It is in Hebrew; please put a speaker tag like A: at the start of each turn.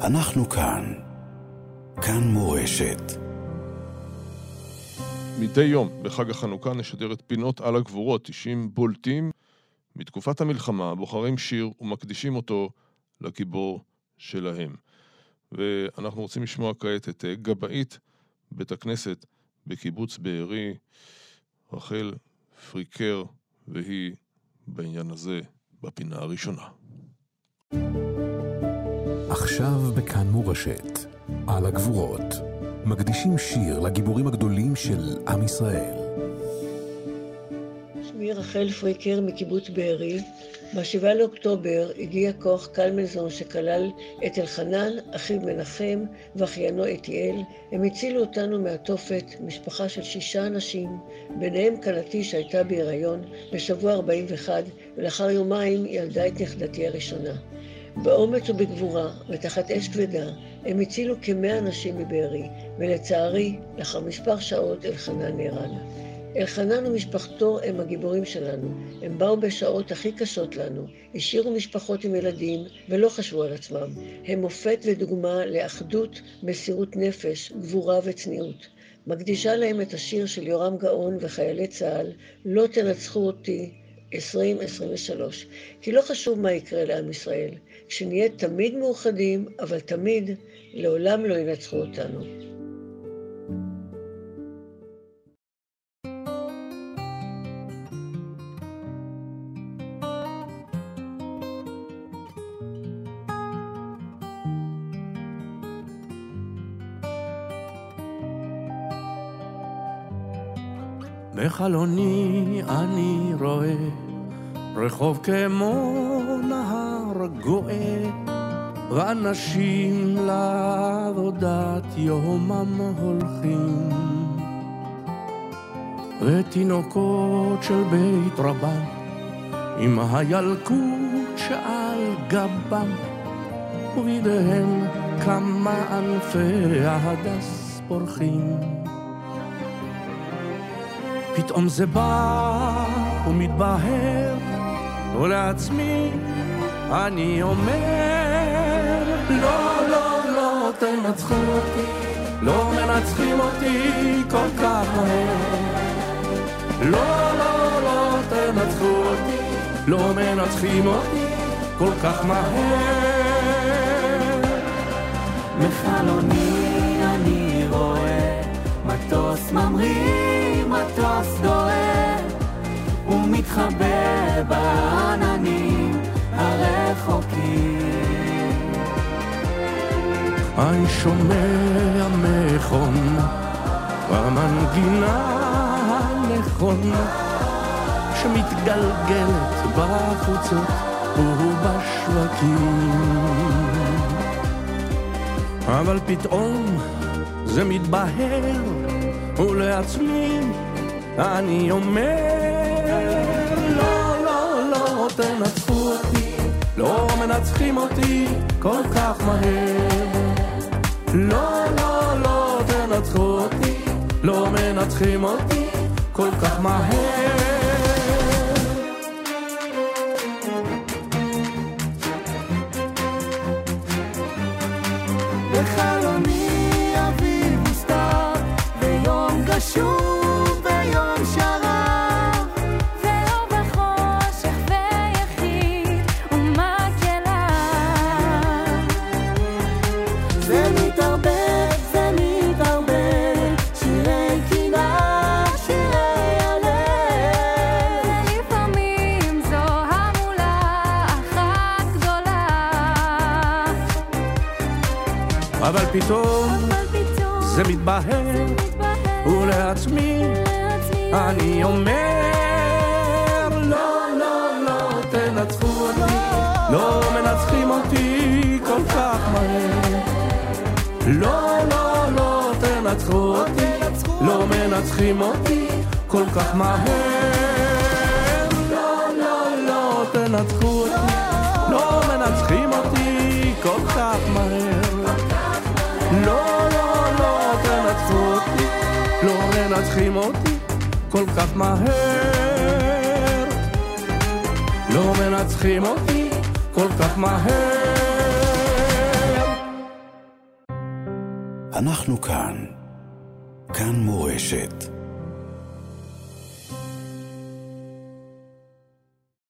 A: אנחנו כאן. כאן מורשת.
B: מדי יום בחג החנוכה נשדר את פינות על הגבורות, אישים בולטים מתקופת המלחמה, בוחרים שיר ומקדישים אותו לגיבור שלהם. ואנחנו רוצים לשמוע כעת את גבאית בית הכנסת בקיבוץ בארי, רחל פריקר, והיא בעניין הזה בפינה הראשונה.
A: עכשיו בכאן מורשת, על הגבורות, מקדישים שיר לגיבורים הגדולים של עם ישראל.
C: שמי רחל פריקר מקיבוץ בארי. ב-7 לאוקטובר הגיע כוח קלמנזון שכלל את אלחנן, אחיו מנחם ואחיינו אתיאל. הם הצילו אותנו מהתופת, משפחה של שישה אנשים, ביניהם כלתי שהייתה בהיריון בשבוע 41, ולאחר יומיים ילדה את נכדתי הראשונה. באומץ ובגבורה ותחת אש כבדה הם הצילו כמאה אנשים מבארי, ולצערי, לאחר מספר שעות אלחנן נהרג. אלחנן ומשפחתו הם הגיבורים שלנו. הם באו בשעות הכי קשות לנו, השאירו משפחות עם ילדים ולא חשבו על עצמם. הם מופת ודוגמה לאחדות, מסירות נפש, גבורה וצניעות. מקדישה להם את השיר של יורם גאון וחיילי צה"ל, לא תנצחו אותי, 2023. כי לא חשוב מה יקרה לעם ישראל, שנהיה תמיד מאוחדים, אבל תמיד, לעולם לא ינצחו אותנו.
D: בחלוני אני רואה רחוב כמו נהר גואה, ואנשים לעבודת יומם הולכים. ותינוקות של בית רבם, עם הילקוט שעל גבם, ובידיהם כמה ענפי ההדס פורחים. פתאום זה בא ומתבהר, ולעצמי אני אומר, לא, לא, לא תנצחו אותי, לא מנצחים אותי כל כך מהר. לא, לא, לא תנצחו אותי, לא מנצחים אותי כל כך מהר.
E: מחלוני אני רואה מטוס ממריא, מטוס דוהר, ומתחבא בעננים הרחוקים.
D: אני שומע מכון במנגינה הנכונה שמתגלגלת בחוצות ובשווקים. אבל פתאום זה מתבהר, ולעצמי אני אומר, מנצחים אותי כל כך מהר. לא, לא, לא תנצחו אותי, לא מנצחים אותי כל כך מהר.
E: בחלוני אביב נסתר, ויום גשום
D: אבל פתאום זה מתבהר, ולעצמי
F: לעצמי
D: אני אומר, לא, לא, לא תנצחו אותי, לא מנצחים אותי כל כך מהר. לא, לא, לא תנצחו אותי, לא מנצחים אותי כל כך מהר. לא, לא, לא תנצחו אותי, לא. מנצחים אותי כל כך מהר. מנצחים אותי כל כך מהר. לא מנצחים אותי כל כך מהר.
G: אנחנו כאן. כאן מורשת.